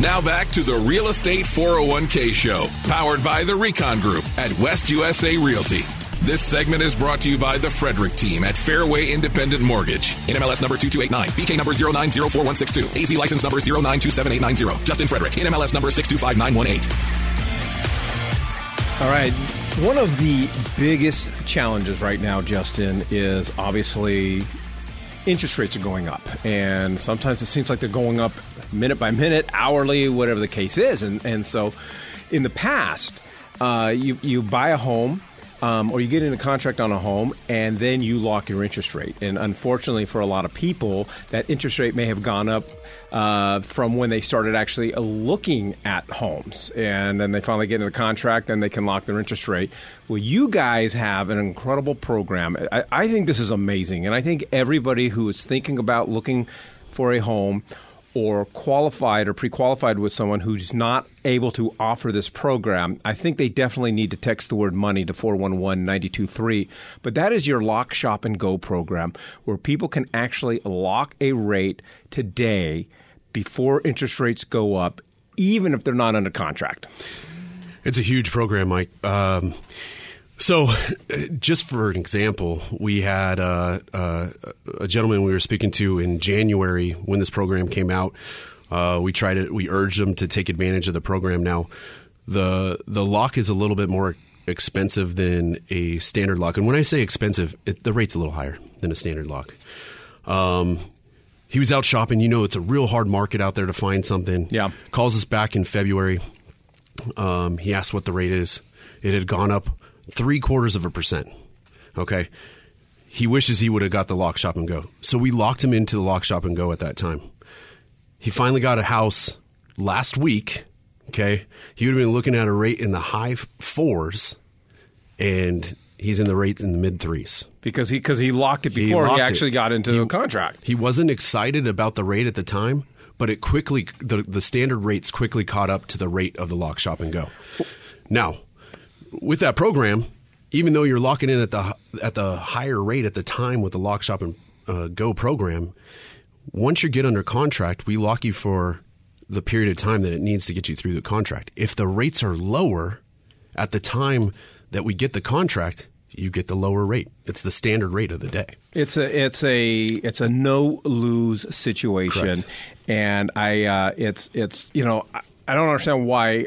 Now back to the Real Estate 401k Show, powered by the Recon Group at West USA Realty. This segment is brought to you by the Frederick team at Fairway Independent Mortgage. NMLS number 2289, BK number 0904162, AZ license number 0927890. Justin Frederick, NMLS number 625918. All right. One of the biggest challenges right now, Justin, is obviously interest rates are going up. And sometimes it seems like they're going up minute by minute, hourly, whatever the case is. And, and so in the past, uh, you, you buy a home um, or you get in a contract on a home and then you lock your interest rate. And unfortunately, for a lot of people, that interest rate may have gone up uh, from when they started actually looking at homes. And then they finally get in the contract, then they can lock their interest rate. Well, you guys have an incredible program. I, I think this is amazing. And I think everybody who is thinking about looking for a home or qualified or pre-qualified with someone who's not able to offer this program, I think they definitely need to text the word money to 411-923. But that is your lock shop and go program where people can actually lock a rate today before interest rates go up even if they're not under contract. It's a huge program, Mike. Um, so, just for an example, we had uh, uh, a gentleman we were speaking to in January when this program came out. Uh, we tried it. We urged him to take advantage of the program. Now, the the lock is a little bit more expensive than a standard lock, and when I say expensive, it, the rate's a little higher than a standard lock. Um, he was out shopping. You know, it's a real hard market out there to find something. Yeah. Calls us back in February. Um, he asked what the rate is. It had gone up three quarters of a percent. Okay. He wishes he would have got the lock shop and go. So we locked him into the lock shop and go at that time. He finally got a house last week. Okay. He would have been looking at a rate in the high fours and he's in the rate in the mid threes. Because he, because he locked it before he, locked actually it. got into He- the contract. He wasn't excited about the rate at the time, but it quickly the the standard rates quickly caught up to the rate of the lock shop and go. Now, with that program, even though you're locking in at the at the higher rate at the time with the lock shop and uh, go program, once you get under contract, we lock you for the period of time that it needs to get you through the contract. If the rates are lower at the time that we get the contract, you get the lower rate. It's the standard rate of the day. It's a it's a it's a no lose situation, Correct. and I uh, it's it's you know I, I don't understand why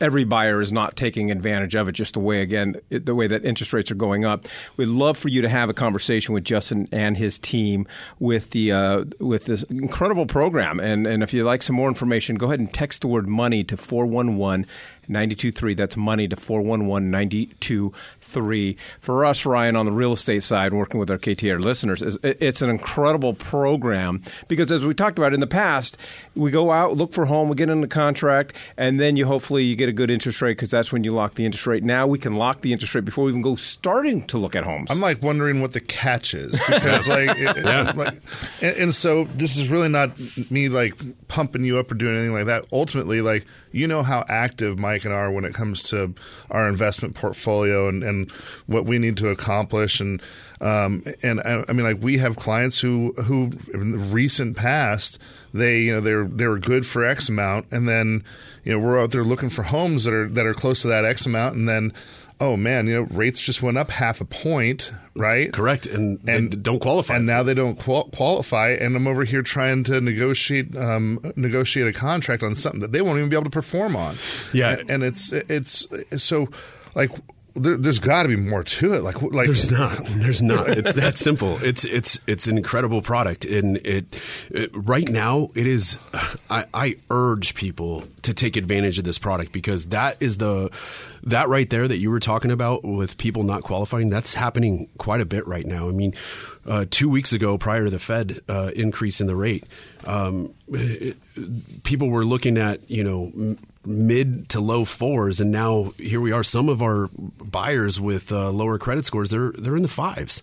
every buyer is not taking advantage of it. Just the way again the way that interest rates are going up. We'd love for you to have a conversation with Justin and his team with the uh, with this incredible program. And and if you'd like some more information, go ahead and text the word money to four one one. 923 that's money to 411 923 for us ryan on the real estate side working with our ktr listeners is- it's an incredible program because as we talked about in the past we go out look for a home we get in the contract and then you hopefully you get a good interest rate because that's when you lock the interest rate. Now we can lock the interest rate before we even go starting to look at homes. I'm like wondering what the catch is because like, it, it- like and, and so this is really not me like pumping you up or doing anything like that. Ultimately, like you know how active Mike and I are when it comes to our investment portfolio and, and what we need to accomplish. And um, and I, I mean like we have clients who who in the recent past they you know they're they were good for X amount. And then you know we're out there looking for homes that are that are close to that X amount. And then oh man, you know, rates just went up half a point, right? Correct, and, and don't qualify. And now they don't qual- qualify, and I'm over here trying to negotiate um, negotiate a contract on something that they won't even be able to perform on. Yeah. and, and it's it's so like there, there's got to be more to it. Like like There's not. There's not. It's that simple. It's it's it's an incredible product, and it, it right now it is. I, I urge people to take advantage of this product because that is the that right there that you were talking about with people not qualifying. That's happening quite a bit right now. I mean, uh, two weeks ago, prior to the Fed uh, increase in the rate, um, it, people were looking at you know. Mid to low fours, and now here we are. Some of our buyers with uh, lower credit scores, they're they're in the fives.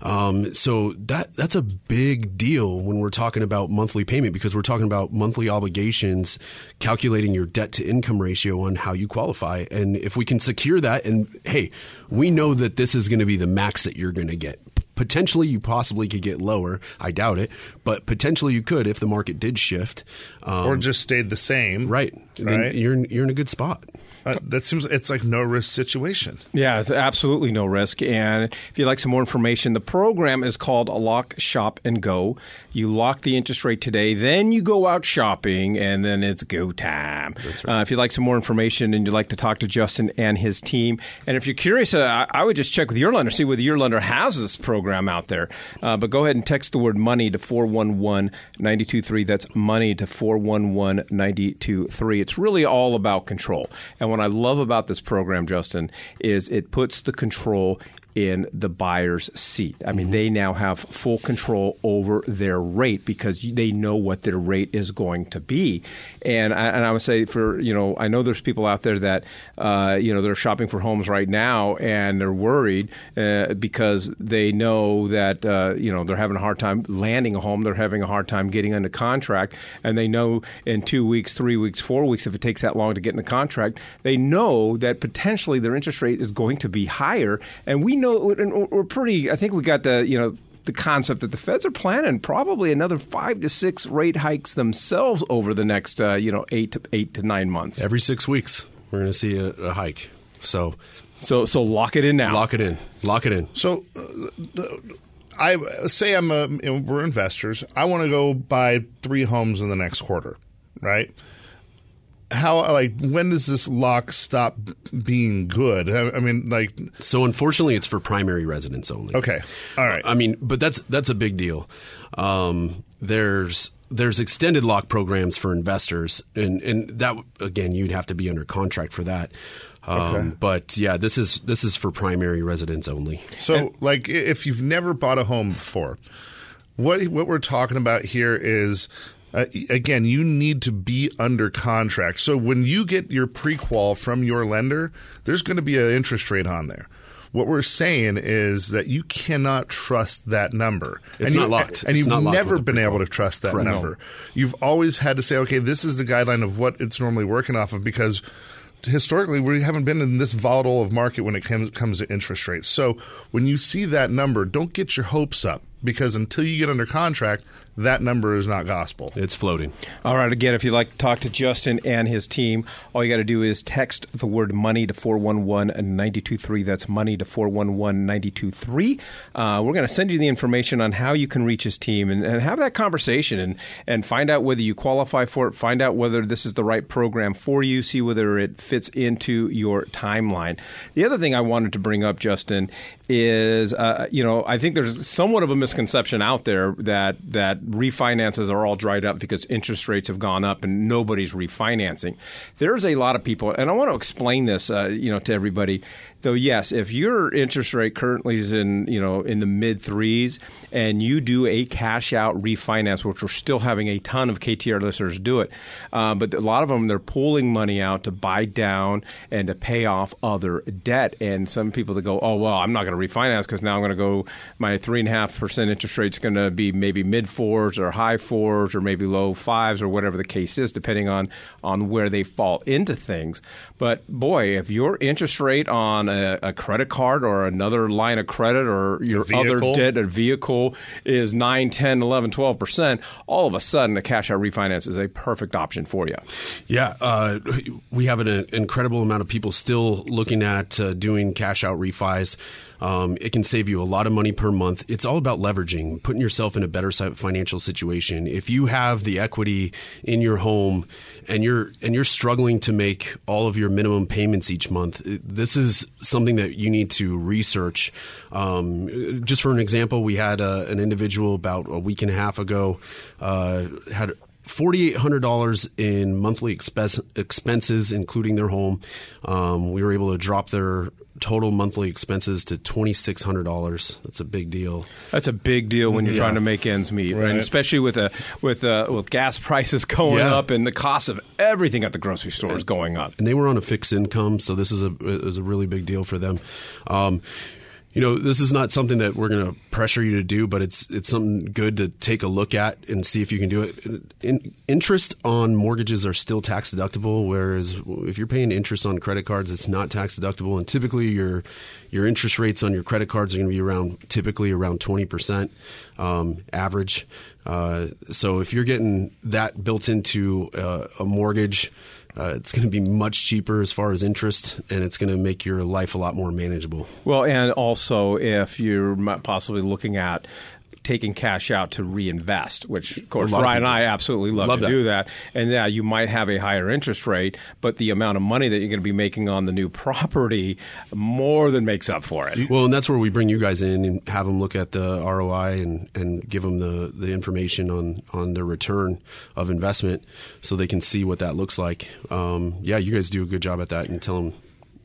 Um, so that that's a big deal when we're talking about monthly payment because we're talking about monthly obligations, calculating your debt to income ratio on how you qualify, and if we can secure that, and hey, we know that this is going to be the max that you're going to get Potentially, you possibly could get lower. I doubt it, but potentially you could if the market did shift, um, or just stayed the same. Right, right. you're you're in a good spot. Uh, that seems it's like no risk situation. Yeah, it's absolutely no risk. And if you'd like some more information, the program is called Lock Shop and Go. You lock the interest rate today, then you go out shopping, and then it's go time. Right. Uh, if you'd like some more information and you'd like to talk to Justin and his team, and if you're curious, uh, I, would just check with your lender, see whether your lender has this program out there. Uh, but go ahead and text the word money to 411 923. That's money to 411 923. It's really all about control. And what I love about this program, Justin, is it puts the control in the buyer's seat. I mean, mm-hmm. they now have full control over their rate because they know what their rate is going to be. And I, and I would say for you know, I know there's people out there that uh, you know they're shopping for homes right now and they're worried uh, because they know that uh, you know they're having a hard time landing a home. They're having a hard time getting under contract, and they know in two weeks, three weeks, four weeks, if it takes that long to get in the contract, they know that potentially their interest rate is going to be higher, and we know know, we're pretty. I think we got the you know the concept that the Feds are planning probably another five to six rate hikes themselves over the next uh, you know eight to eight to nine months. Every six weeks, we're going to see a, a, hike. So, so so lock it in now. Lock it in. Lock it in. So, uh, the, I say I'm a you know, we're investors. I want to go buy three homes in the next quarter, right? How like when does this lock stop being good? I, I, mean, like so. Unfortunately, it's for primary residents only. Okay, all right. I mean, but that's that's a big deal. Um, there's there's extended lock programs for investors, and and that again, you'd have to be under contract for that. Um, okay. But yeah, this is this is for primary residents only. So, and, like, if you've never bought a home before, what what we're talking about here is uh, again, you need to be under contract. So when you get your prequal from your lender, there's going to be an interest rate on there. What we're saying is that you cannot trust that number. It's and not you, locked. And it's you've never been able to trust that Correct. number. You've always had to say, okay, this is the guideline of what it's normally working off of because historically we haven't been in this volatile of market when it comes, comes to interest rates. So when you see that number, don't get your hopes up because until you get under contract, that number is not gospel. It's floating. All right. Again, if you'd like to talk to Justin and his team, all you got to do is text the word money to 411 923. That's money to 411 923. Uh, we're going to send you the information on how you can reach his team and, and, have that conversation and, and find out whether you qualify for it, find out whether this is the right program for you, see whether it fits into your timeline. The other thing I wanted to bring up, Justin, is uh, you know I think there's somewhat of a misconception out there that that refinances are all dried up because interest rates have gone up and nobody's refinancing. There's a lot of people, and I want to explain this, uh, you know, to everybody. Though yes, if your interest rate currently is in you know in the mid threes, and you do a cash out refinance, which we're still having a ton of KTR listeners do it, uh, but a lot of them they're pulling money out to buy down and to pay off other debt. And some people that go, oh well, I'm not going to refinance because now I'm going to go my three and a half percent interest rate is going to be maybe mid fours or high fours or maybe low fives or whatever the case is, depending on on where they fall into things. But boy, if your interest rate on a, a credit card or another line of credit or your other debt, a vehicle is 9, 10, 11, 12%, all of a sudden the cash out refinance is a perfect option for you. Yeah. Uh, we have an incredible amount of people still looking at uh, doing cash out refis. Um, it can save you a lot of money per month. It's all about leveraging, putting yourself in a better financial situation. If you have the equity in your home and you're and you're struggling to make all of your minimum payments each month, this is something that you need to research. Um, just for an example, we had uh, an individual about a week and a half ago uh, had $4,800 in monthly expense, expenses, including their home. Um, we were able to drop their total monthly expenses to twenty six hundred dollars. That's a big deal. That's a big deal when you're yeah. trying to make ends meet, right. and especially with a with uh, with gas prices going yeah. up and the cost of everything at the grocery store is going up. And they were on a fixed income, so this is a is a really big deal for them. Um, you know, this is not something that we're going to pressure you to do, but it's it's something good to take a look at and see if you can do it. In, interest on mortgages are still tax deductible, whereas if you're paying interest on credit cards, it's not tax deductible. And typically, your your interest rates on your credit cards are going to be around typically around twenty percent um, average. Uh, so if you're getting that built into uh, a mortgage uh, it's going to be much cheaper as far as interest, and it's going to make your life a lot more manageable. Well, and also if you're possibly looking at taking cash out to reinvest, which of course Ryan and I absolutely love, love to that. do that. And yeah, you might have a higher interest rate, but the amount of money that you're going to be making on the new property more than makes up for it. Well, and that's where we bring you guys in and have them look at the ROI and, and give them the, the information on, on the return of investment so they can see what that looks like. Um, yeah, you guys do a good job at that and tell them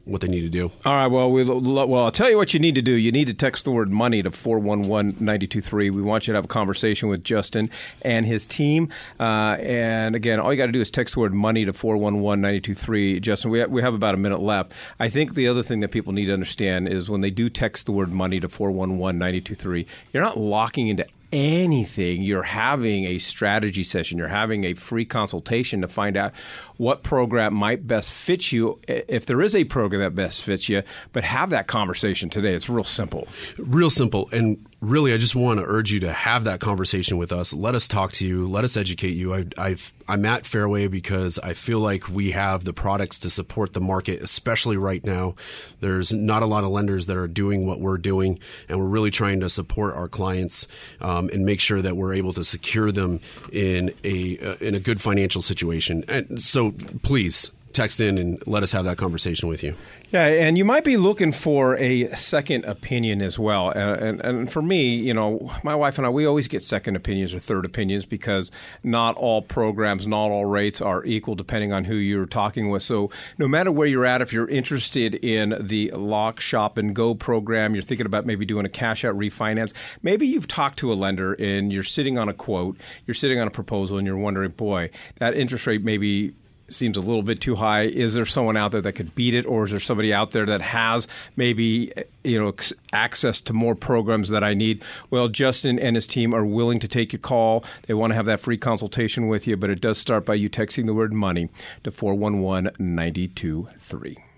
what they need to do. All right. Well, we, well, I'll tell you what you need to do. You need to text the word money to 411-923. We want you to have a conversation with Justin and his team. Uh, and again, all you got to do is text the word money to 411-923. Justin, we, ha- we have about a minute left. I think the other thing that people need to understand is when they do text the word money to 411-923, you're not locking into anything, you're having a strategy session, you're having a free consultation to find out what program might best fit you, if there is a program that best fits you, but have that conversation today. It's real simple. Real simple. And really, I just want to urge you to have that conversation with us. Let us talk to you. Let us educate you. I, am at Fairway because I feel like we have the products to support the market, especially right now. There's not a lot of lenders that are doing what we're doing, and we're really trying to support our clients um, and make sure that we're able to secure them in a uh, in a good financial situation. And so, please text in and let us have that conversation with you. Yeah, and you might be looking for a second opinion as well. Uh, and, and for me, you know, my wife and I, we always get second opinions or third opinions because not all programs, not all rates are equal depending on who you're talking with. So no matter where you're at, if you're interested in the Lock, Shop, and Go program, you're thinking about maybe doing a cash out refinance, maybe you've talked to a lender and you're sitting on a quote, you're sitting on a proposal, and you're wondering, boy, that interest rate maybe seems a little bit too high. Is there someone out there that could beat it, or is there somebody out there that has maybe you know access to more programs that I need? Well, Justin and his team are willing to take your call. They want to have that free consultation with you, but it does start by you texting the word money to 411 923.